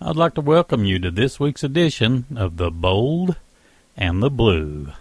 I'd like to welcome you to this week's edition of The Bold and the Blue.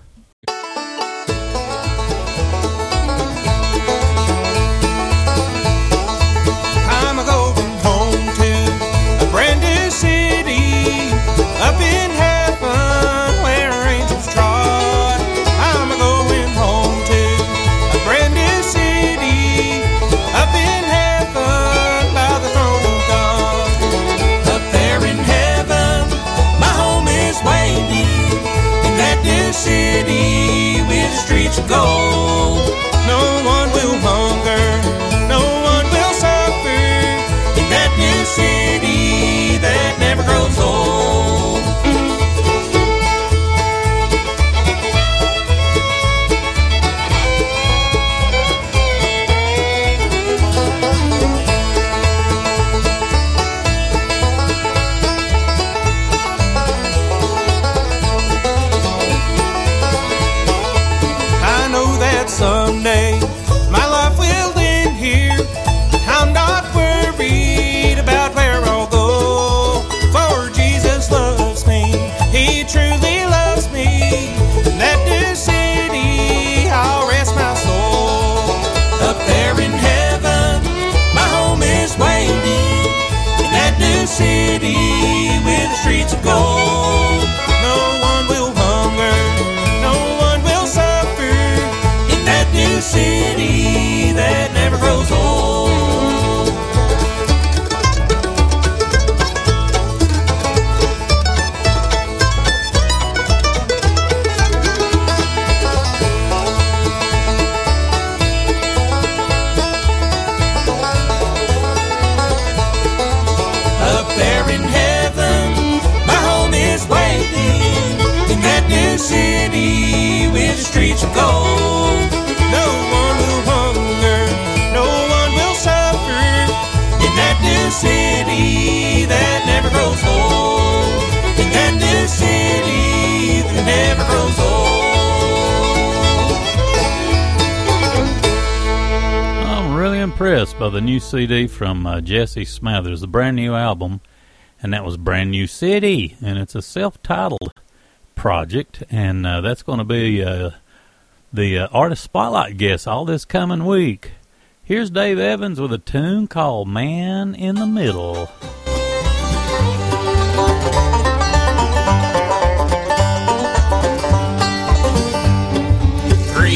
Streets of gold. No one will hunger, no one will suffer in that new city by the new CD from uh, Jesse Smathers, the brand new album, and that was Brand New City, and it's a self-titled project, and uh, that's going to be uh, the uh, artist spotlight guest all this coming week. Here's Dave Evans with a tune called "Man in the Middle."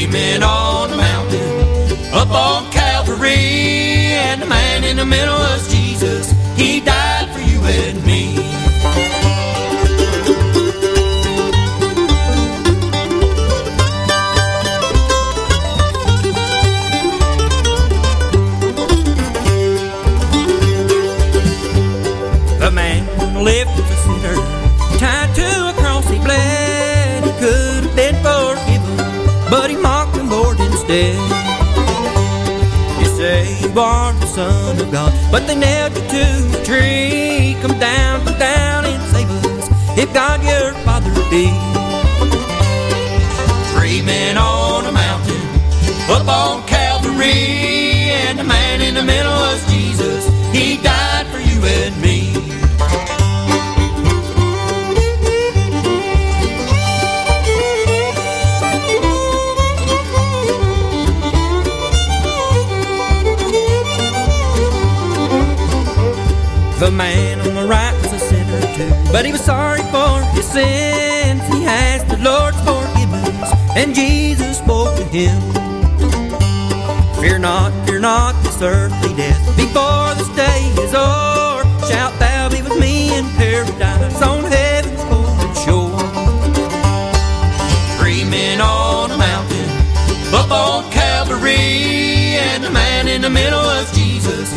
Men on in the middle was Jesus. He died for you and me. The man lived as a sinner, tied to a cross he bled. He could have been forgiven, but he mocked the Lord instead. You say the Son of God, but they nailed you to the tree. Come down, come down and save us, if God your Father be. But he was sorry for his sins. He asked the Lord's forgiveness, and Jesus spoke to him. Fear not, fear not this earthly death. Before this day is o'er, shalt thou be with me in paradise on heaven's golden shore. Three men on a mountain, up on Calvary, and the man in the middle was Jesus.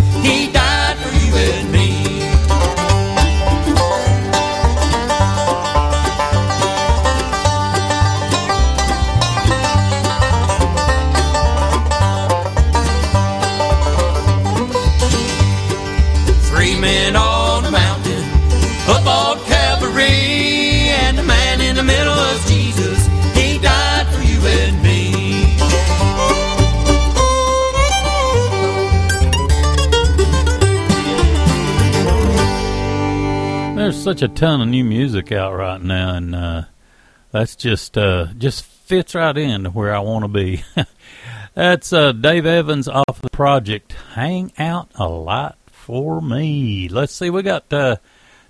Such a ton of new music out right now, and uh, that's just uh, just fits right in to where I want to be. that's uh, Dave Evans off the project "Hang Out a lot for Me." Let's see, we got uh,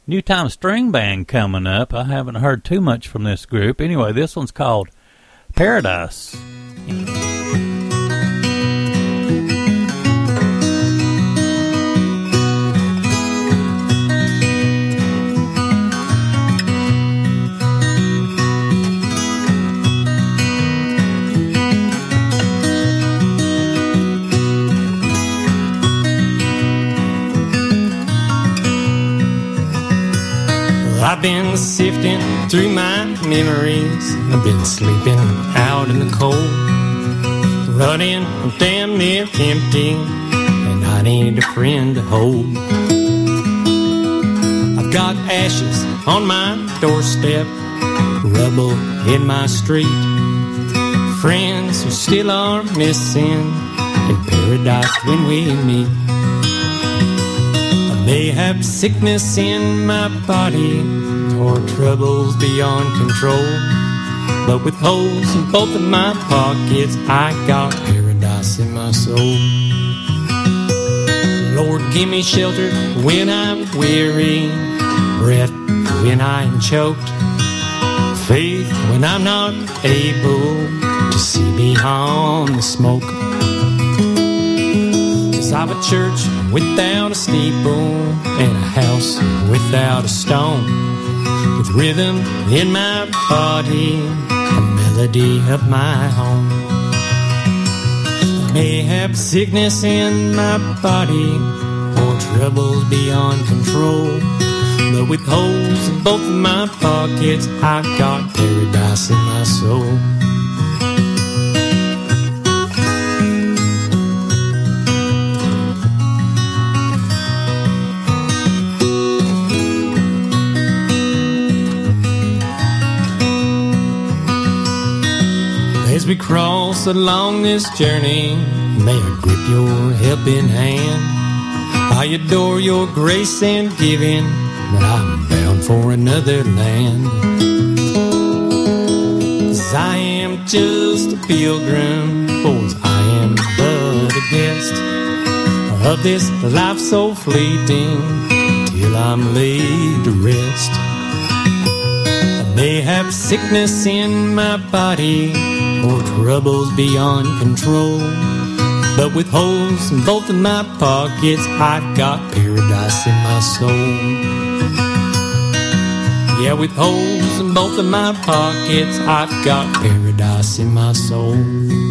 New Time String Band coming up. I haven't heard too much from this group. Anyway, this one's called Paradise. Through my memories. I've been sleeping out in the cold. Running, damn near empty, and I need a friend to hold. I've got ashes on my doorstep, rubble in my street. Friends who still are missing in paradise when we meet. I may have sickness in my body or troubles beyond control. But with holes in both of my pockets, I got paradise in my soul. Lord, give me shelter when I'm weary, breath when I am choked, faith when I'm not able to see beyond the smoke. Cause I've a church without a steeple and a house without a stone. With rhythm in my body, a melody of my home. I may have sickness in my body or troubles beyond control. But with holes in both of my pockets, I've got paradise in my soul. We cross along this journey, may I grip your helping hand. I adore your grace and giving, but I'm bound for another land. Cause I am just a pilgrim, for I am but a guest of this life so fleeting, till I'm laid to rest. May have sickness in my body or troubles beyond control. But with holes in both of my pockets, I've got paradise in my soul. Yeah, with holes in both of my pockets, I've got paradise in my soul.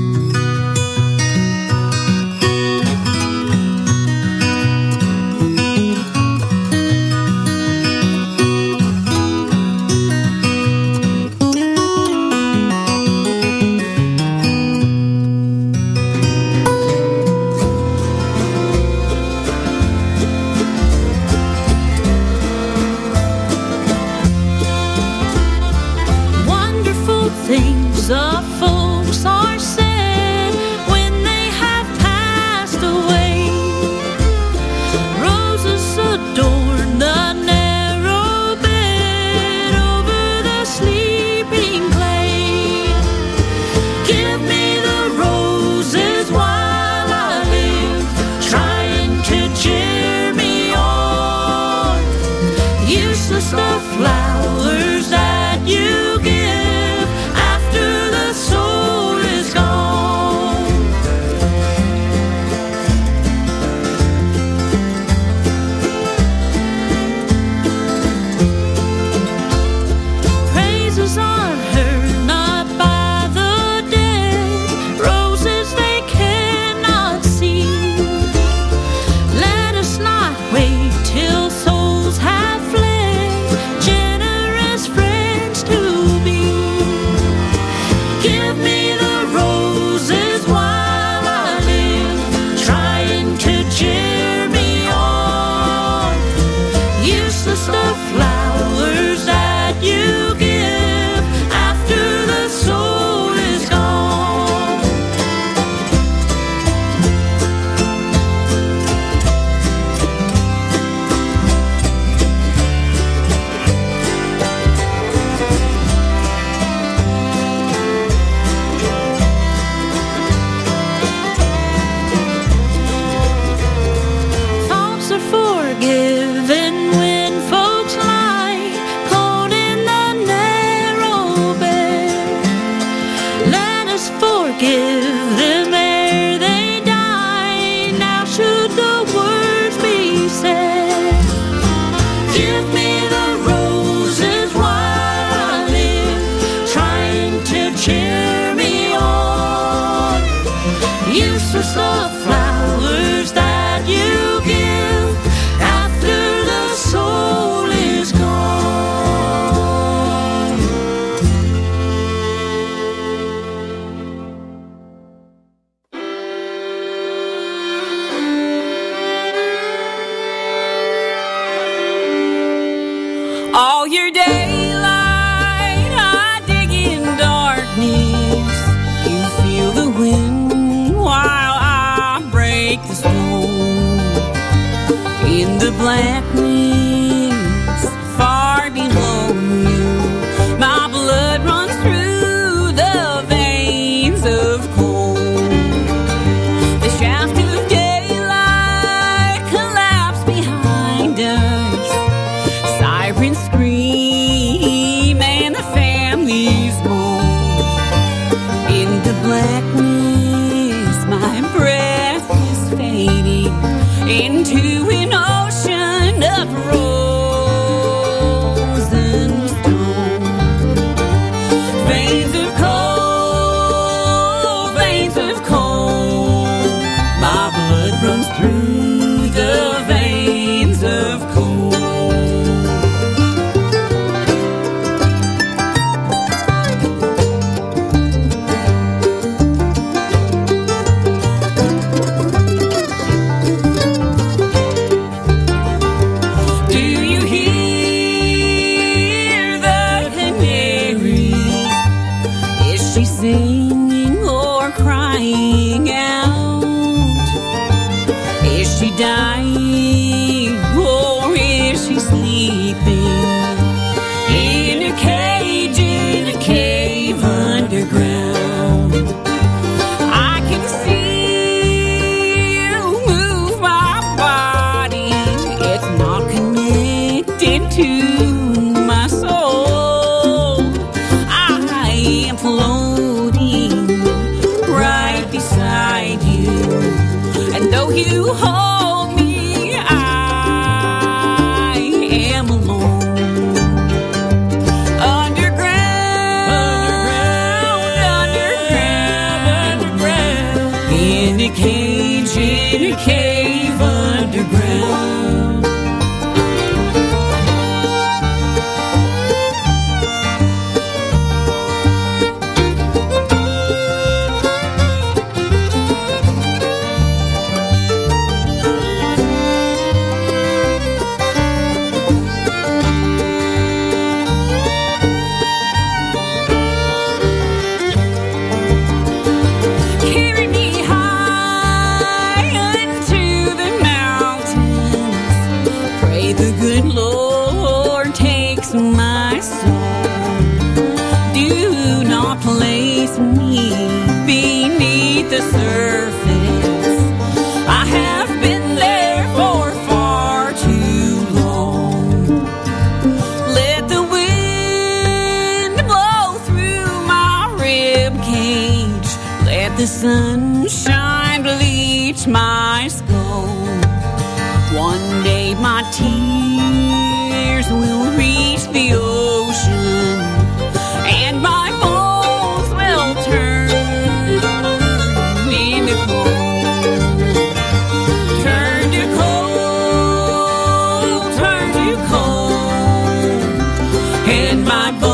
and my voice.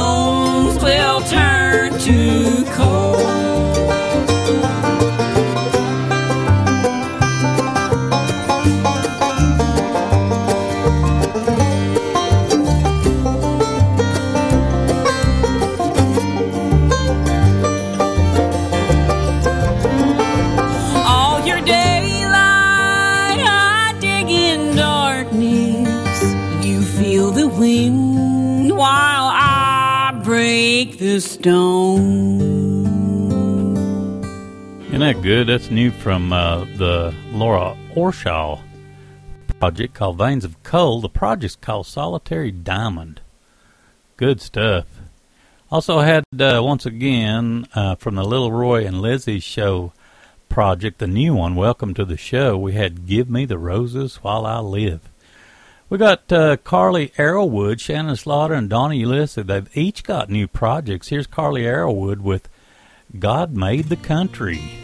stone. Isn't that good? That's new from uh, the Laura Orshaw project called Veins of Coal. The project's called Solitary Diamond. Good stuff. Also had uh, once again uh, from the Little Roy and Lizzie show project, the new one. Welcome to the show. We had "Give Me the Roses While I Live." We got uh, Carley Arrowood, Shannon Slaughter, and Donna Ulisse. They've each got new projects. Here's Carley Arrowood with God Made the Country. He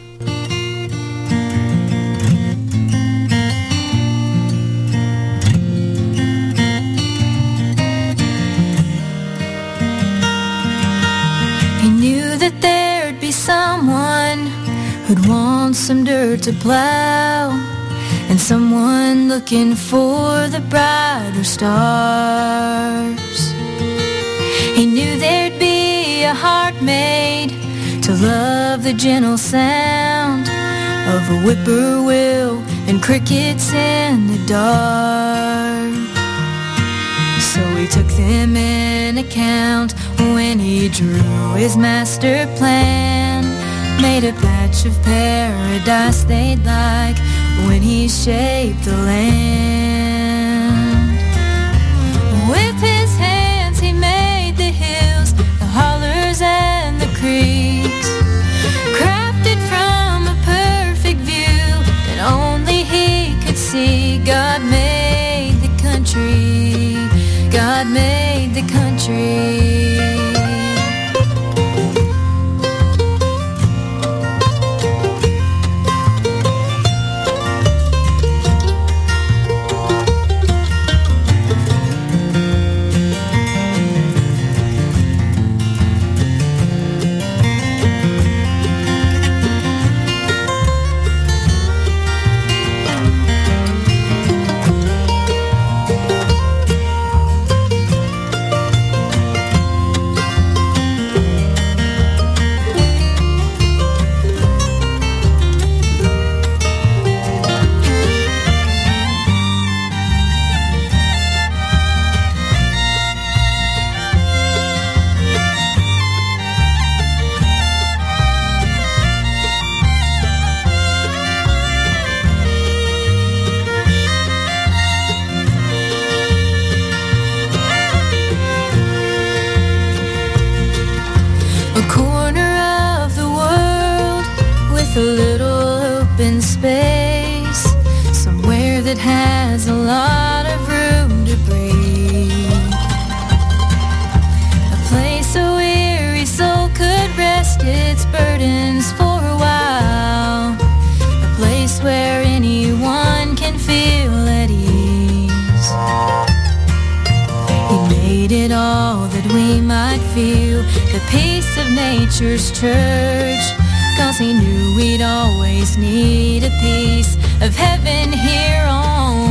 knew that there'd be someone who'd want some dirt to plow, and someone looking for the brighter stars. He knew there'd be a heart made to love the gentle sound of a whippoorwill and crickets in the dark. So he took them in account when he drew his master plan. Made a patch of paradise they'd like when he shaped the land. With his hands he made the hills, the hollers and the creeks. Crafted from a perfect view that only he could see. God made the country. God made the country. The peace of nature's church. Cause he knew we'd always need a piece of heaven here on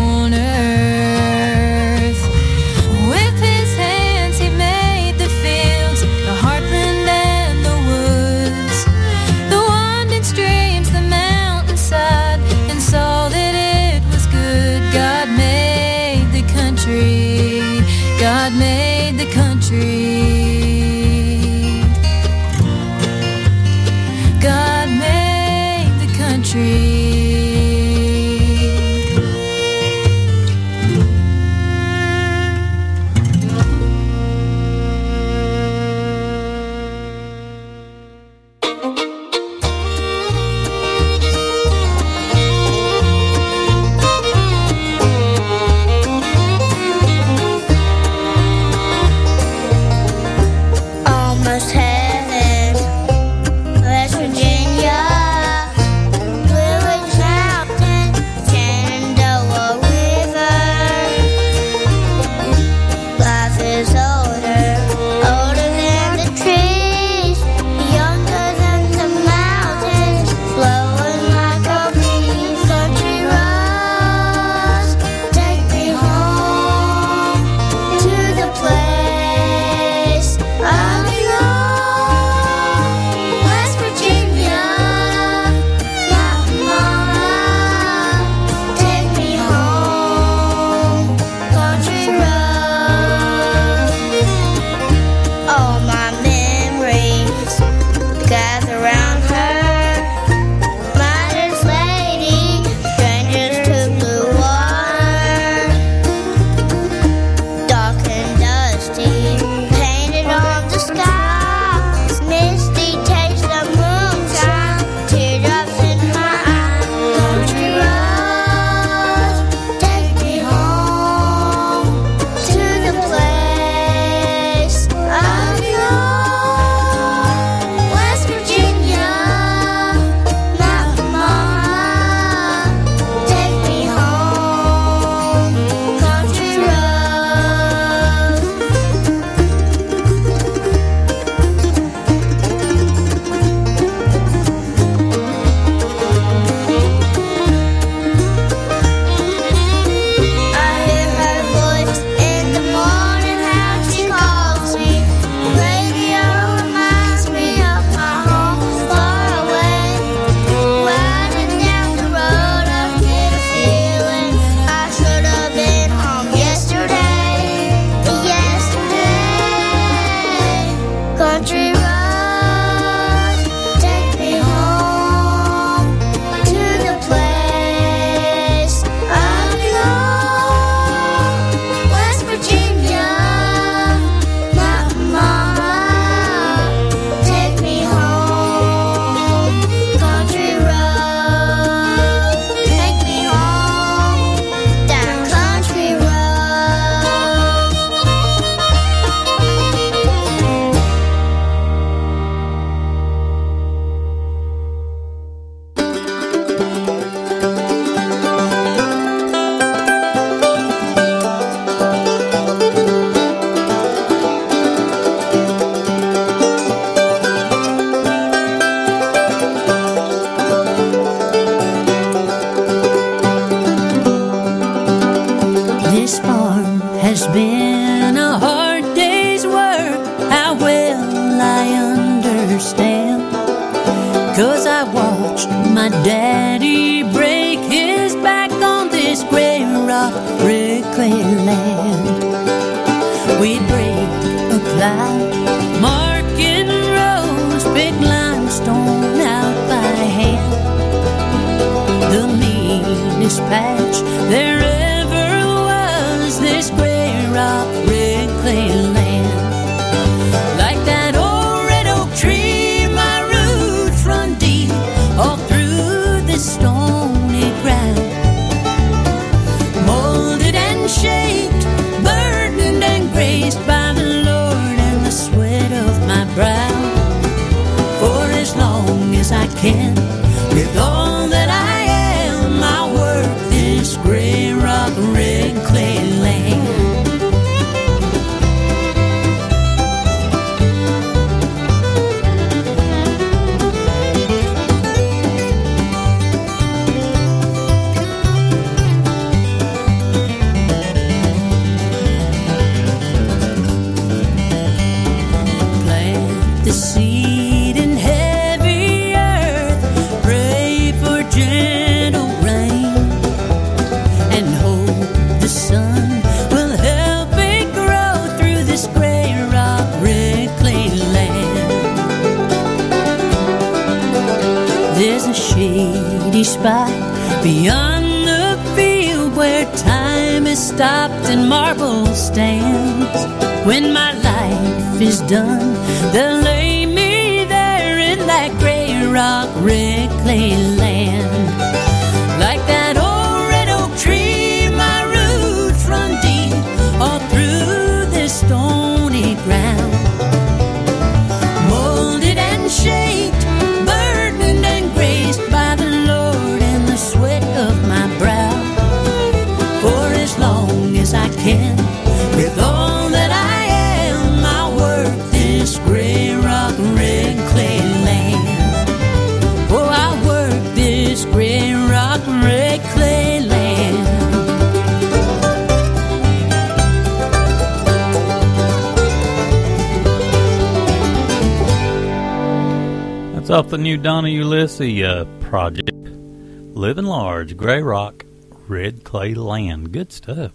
off the new Donna Ulisse uh, project. Living Large, Grey Rock, Red Clay Land. Good stuff.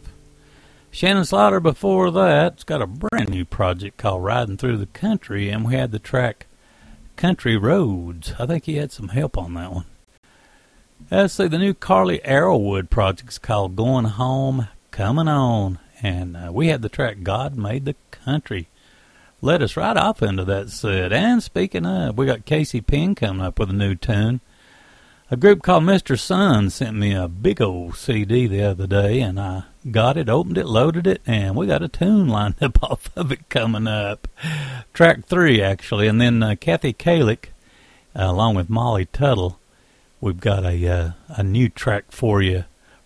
Shannon Slaughter before that's got a brand new project called Riding Through the Country, and we had the track Country Roads. I think he had some help on that one. Let's see, the new Carley Arrowood project's called Going Home, Coming On, and uh, we had the track God Made the Country led us right off into that set. And speaking of, we got Casey Penn coming up with a new tune. A group called Mr. Sun sent me a big old CD the other day, and I got it, opened it, loaded it, and we got a tune lined up off of it coming up. Track three, actually, and then uh, Kathy Kallick, uh, along with Molly Tuttle, we've got a uh, a new track for you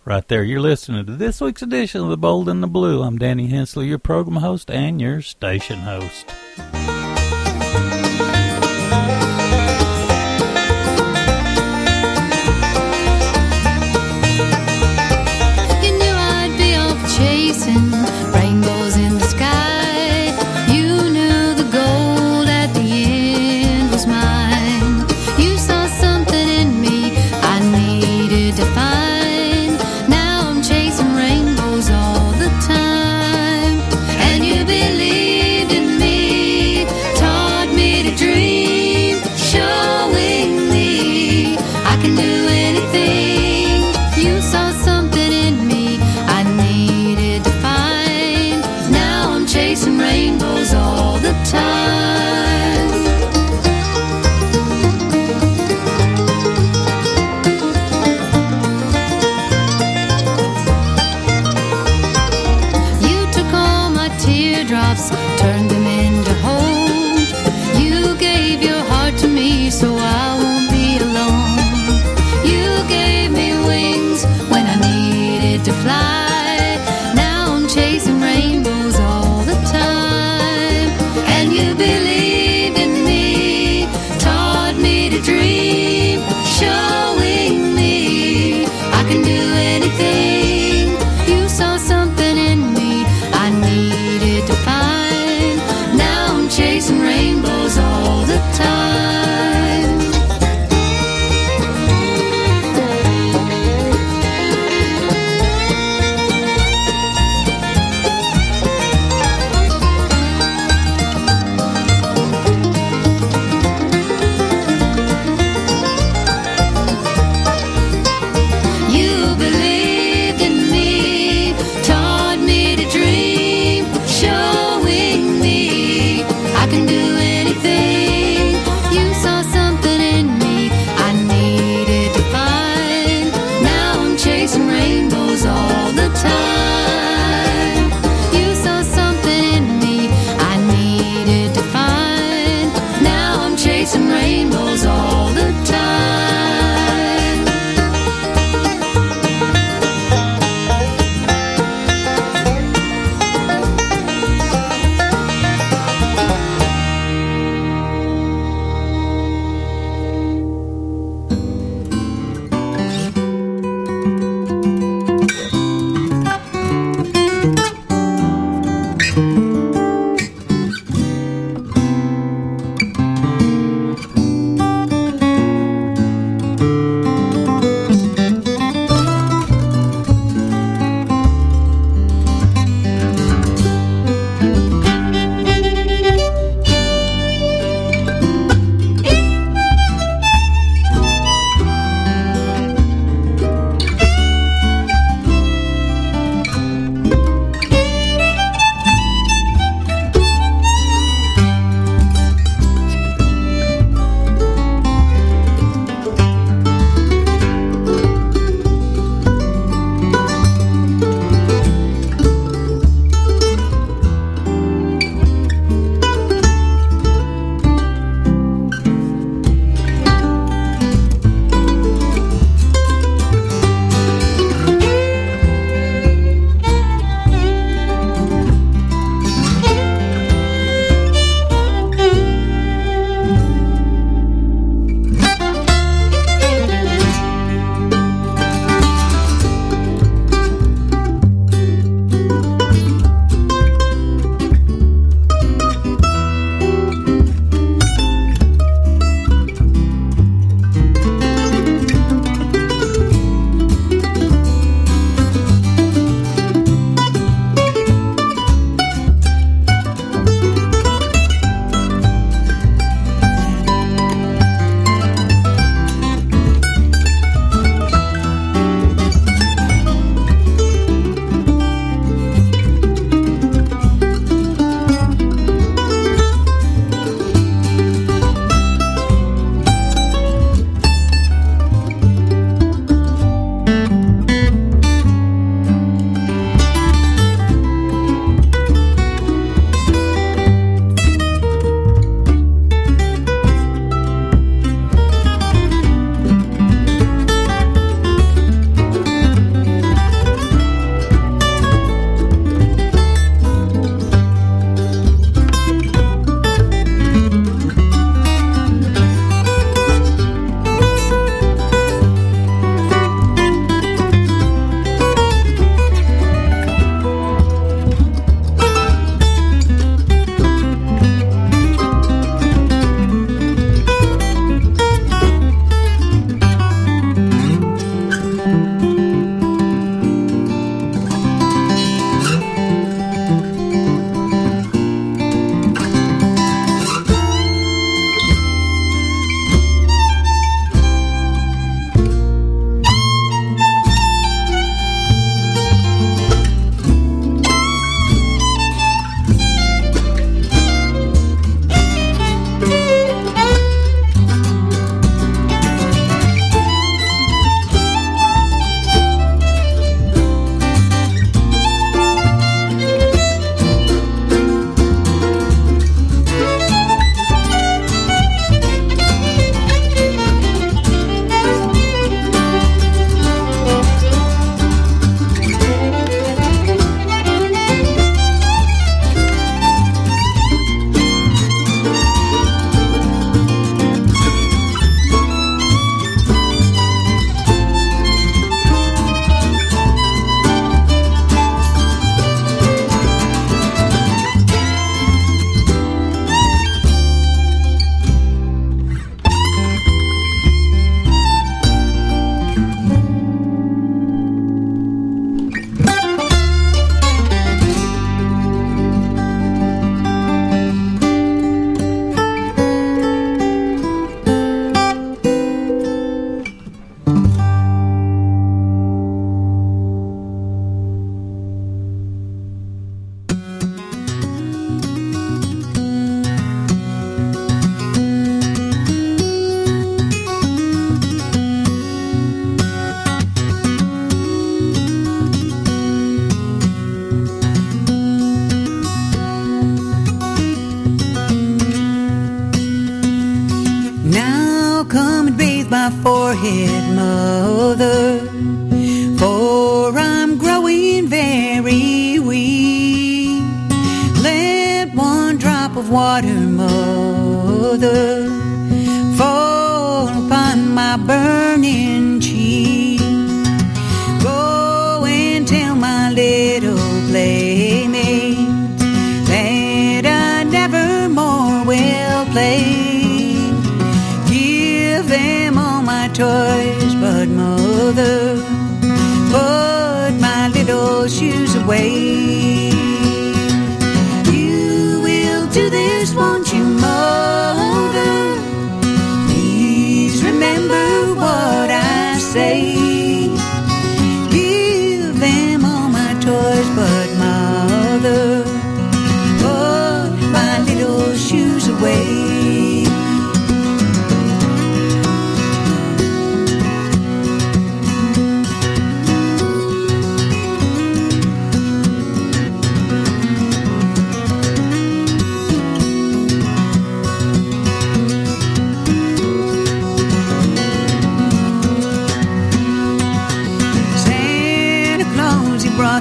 right there. You're listening to this week's edition of The Bold and the Blue. I'm Danny Hensley, your program host and your station host.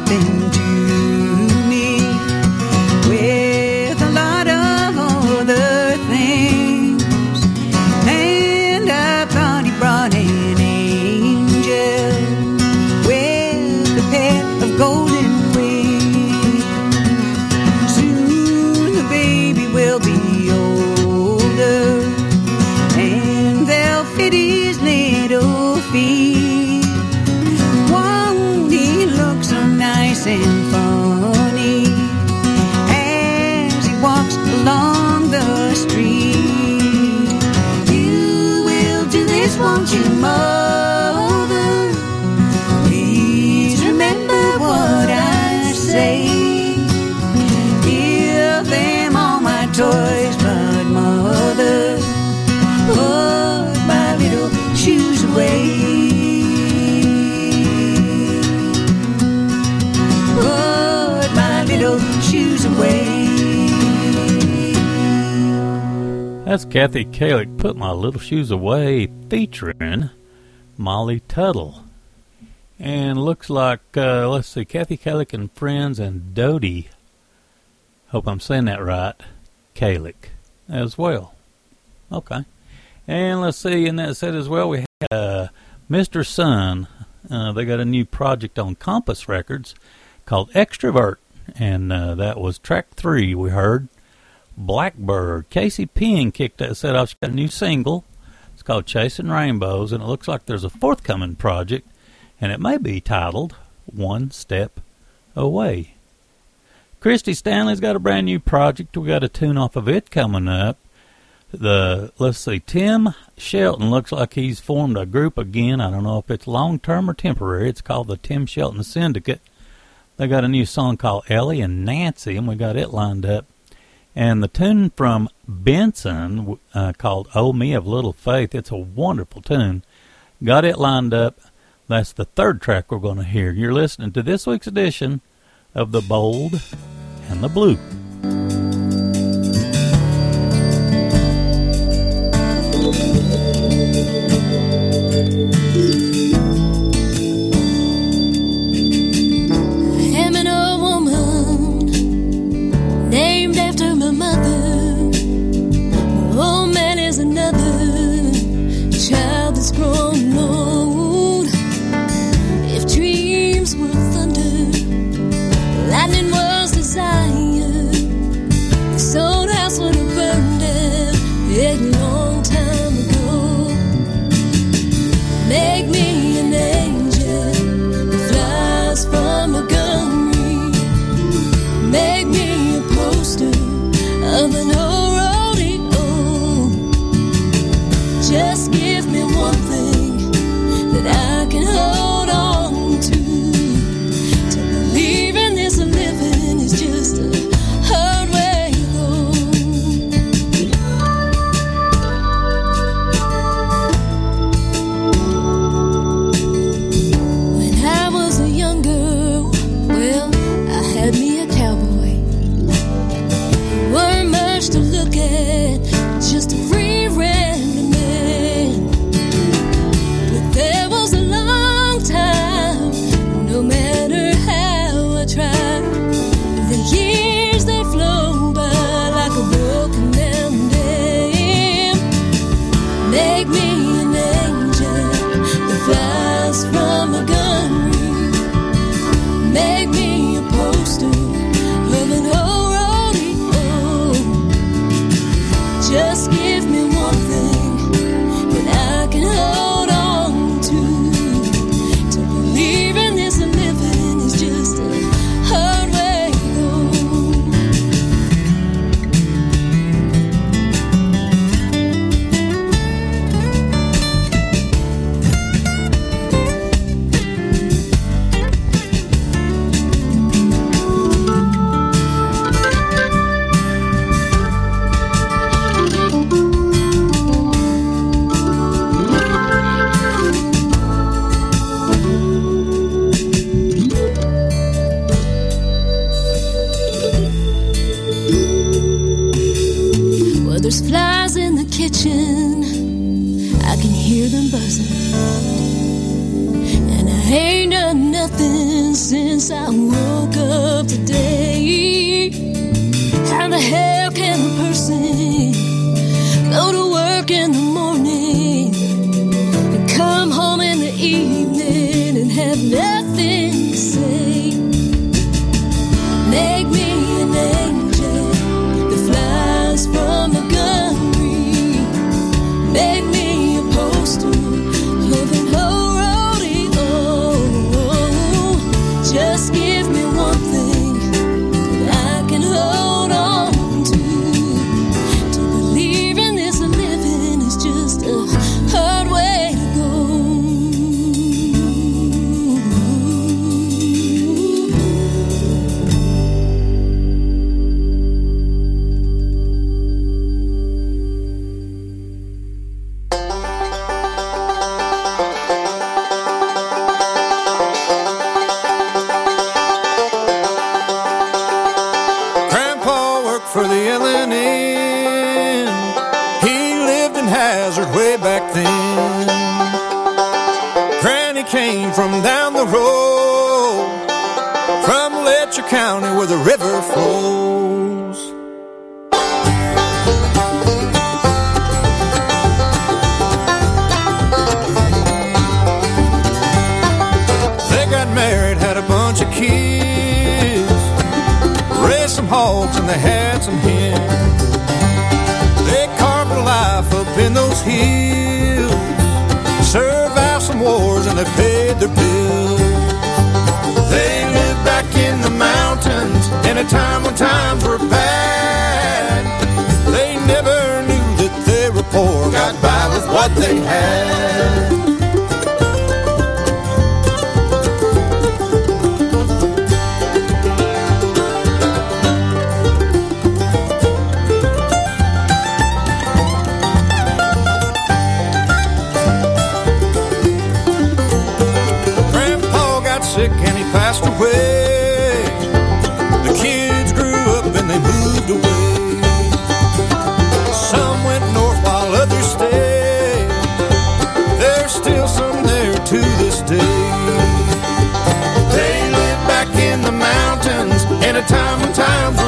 Claus, Kallick, Put My Little Shoes Away, featuring Molly Tuttle. And looks like, uh, let's see, Kathy Kallick and Friends and Dodie, hope I'm saying that right, Kallick as well. Okay. And let's see, in that set as well, we have uh, Mr. Sun. Uh, they got a new project on Compass Records called Extrovert. And uh, that was track three we heard. Blackbird. Casey Penn kicked that set off. She's got a new single. It's called Chasing Rainbows, and it looks like there's a forthcoming project, and it may be titled One Step Away. Christy Stanley's got a brand new project. We got a tune off of it coming up. The let's see, Tim Shelton looks like he's formed a group again. I don't know if it's long term or temporary. It's called the Tim Shelton Syndicate. They got a new song called Ellie and Nancy, and we got it lined up. And the tune from Benson uh, called "Oh Me of Little Faith." It's a wonderful tune. Got it lined up. That's the third track we're going to hear. You're listening to this week's edition of the Bold and the Blue. just inside sick and he passed away. The kids grew up and they moved away. Some went north while others stayed. There's still some there to this day. They live back in the mountains in a time when times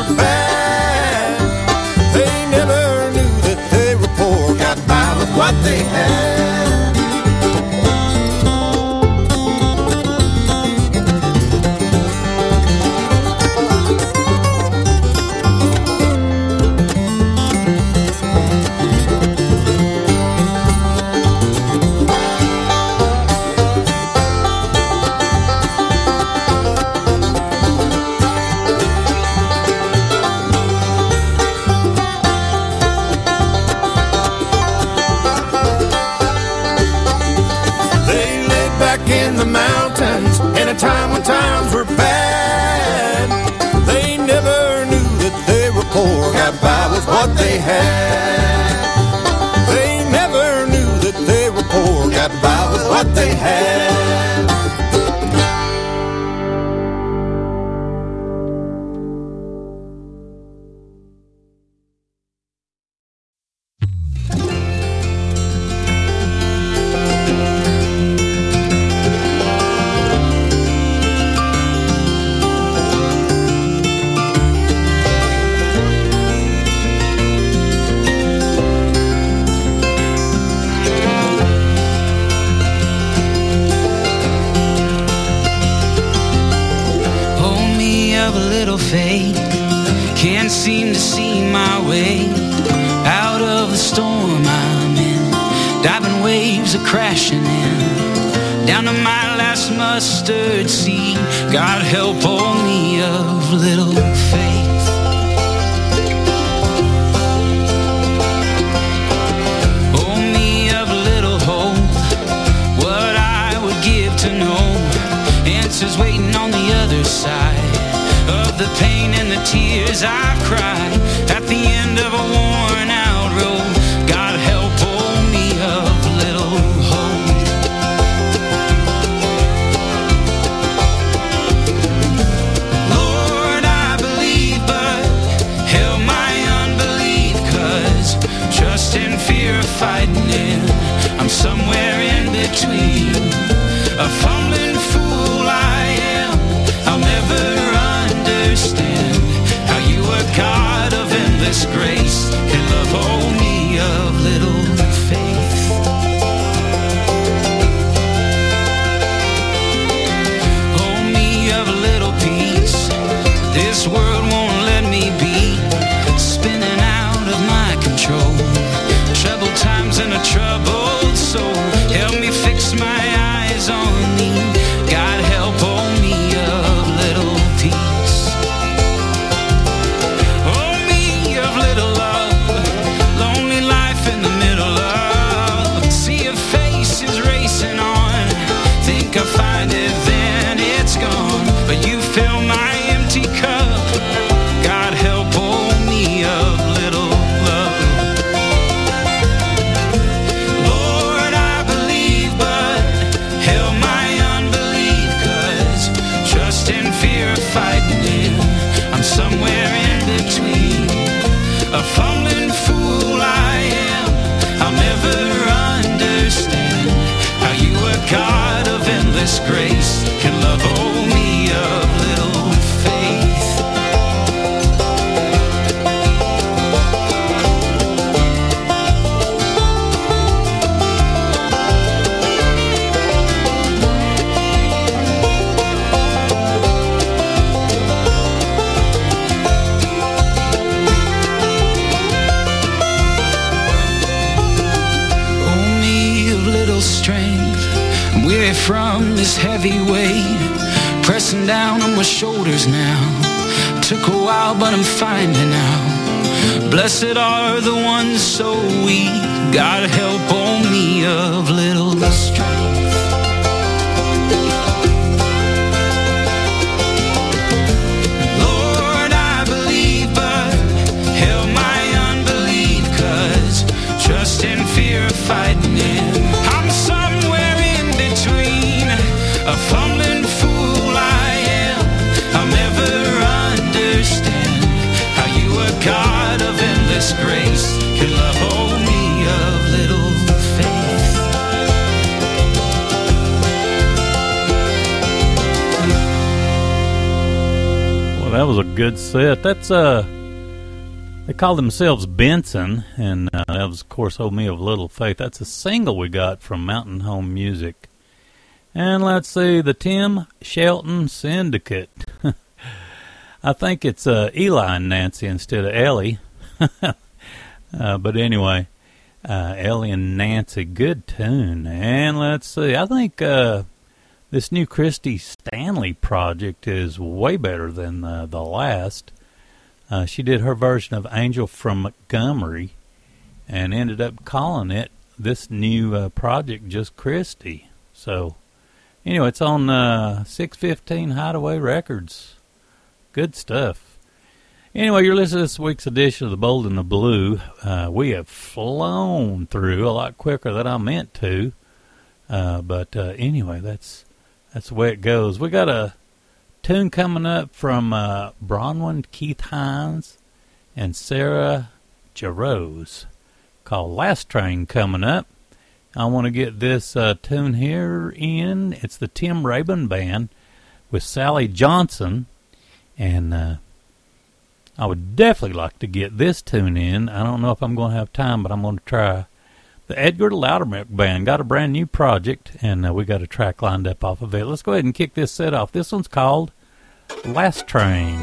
have a little faith. Can't seem to see my way out of the storm I'm in. Diving waves are crashing in. Down to my last mustard seed. God help all me of little faith. tears I've cried at the end of a worn out road. God help hold me up, little hope. Lord, I believe, but help my unbelief, cause trust and fear are fighting it. I'm somewhere in between. A of God set. That's uh, they call themselves Benson, and uh, that was, of course, "Oh Me of Little Faith." That's a single we got from Mountain Home Music. And let's see, the Tim Shelton Syndicate. I think it's uh, Eli and Nancy instead of Ellie. uh, but anyway, uh, Ellie and Nancy, good tune. And let's see, I think uh, this new Christy Stanley project is way better than uh, the last. Uh, she did her version of Angel from Montgomery and ended up calling it this new uh, project just Christy. So, anyway, it's on uh, 615 Hideaway Records. Good stuff. Anyway, you're listening to this week's edition of The Bold and the Blue. Uh, we have flown through a lot quicker than I meant to. Uh, but uh, anyway, that's that's the way it goes. We got a tune coming up from uh, Bronwyn Keith Hynes and Sarah Jarosz called Last Train coming up. I want to get this uh, tune here in. It's the Tim Raybon Band with Sally Johnson. And uh, I would definitely like to get this tune in. I don't know if I'm going to have time, but I'm going to try. The Edgar Loudermilk Band got a brand new project, and uh, we got a track lined up off of it. Let's go ahead and kick this set off. This one's called Last Train.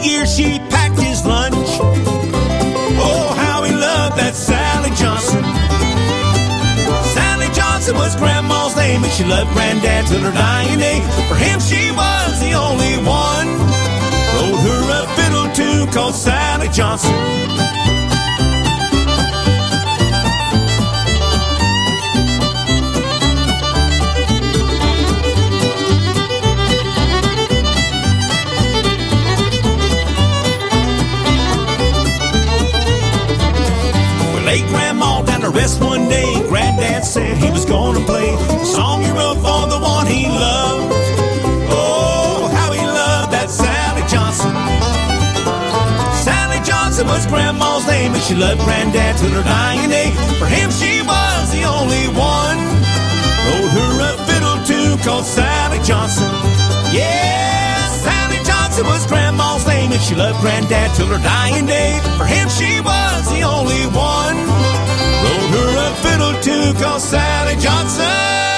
For 50 years, she packed his lunch. Oh, how he loved that Sally Johnson. Sally Johnson was Grandma's name, and she loved Granddad till her dying day. For him, she was the only one. Wrote her a fiddle tune called Sally Johnson. Rest one day. Granddad said he was gonna play the song he wrote for the one he loved. Oh, how he loved that Sally Johnson. Sally Johnson was Grandma's name, and she loved Granddad till her dying day. For him, she was the only one. Wrote her a fiddle tune called Sally Johnson. Yeah, Sally Johnson was Grandma's name, and she loved Granddad till her dying day. For him, she was the only one. Fiddle tune called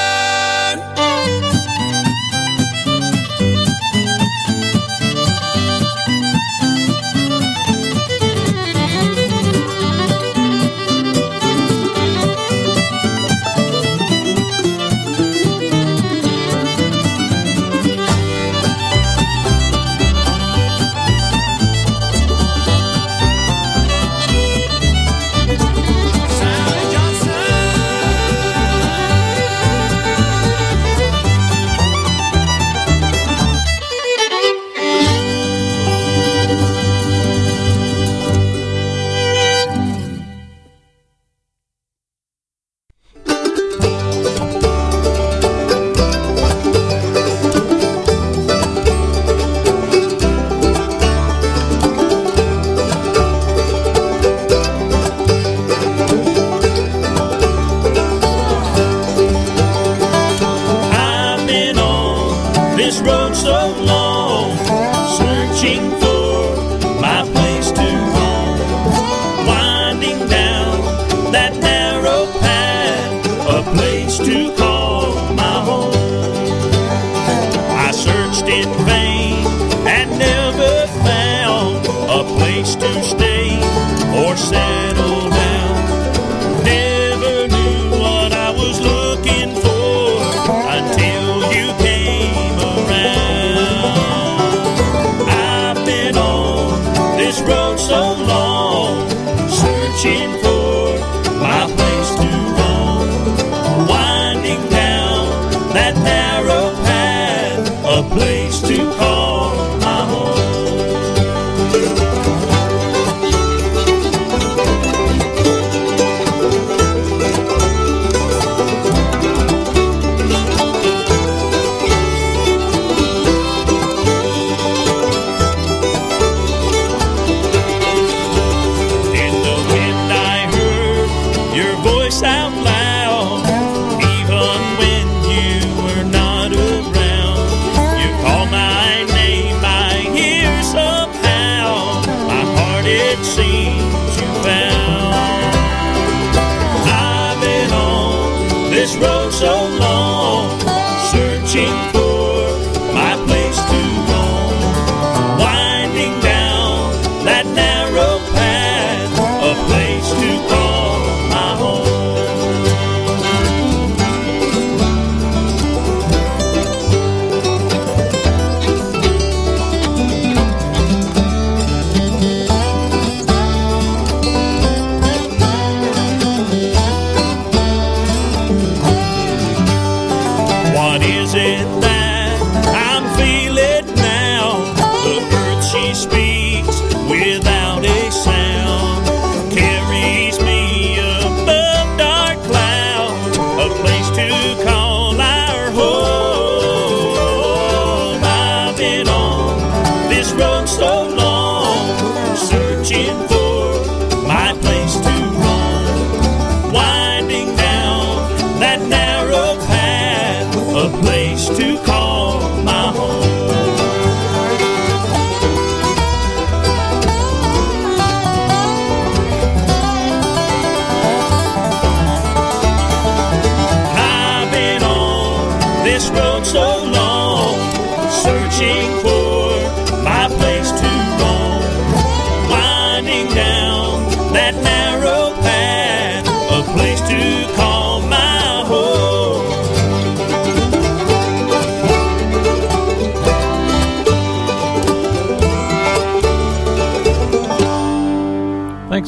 this road so long, searching for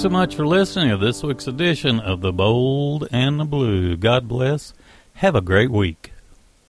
so much for listening to this week's edition of The Bold and the Blue. God bless. Have a great week.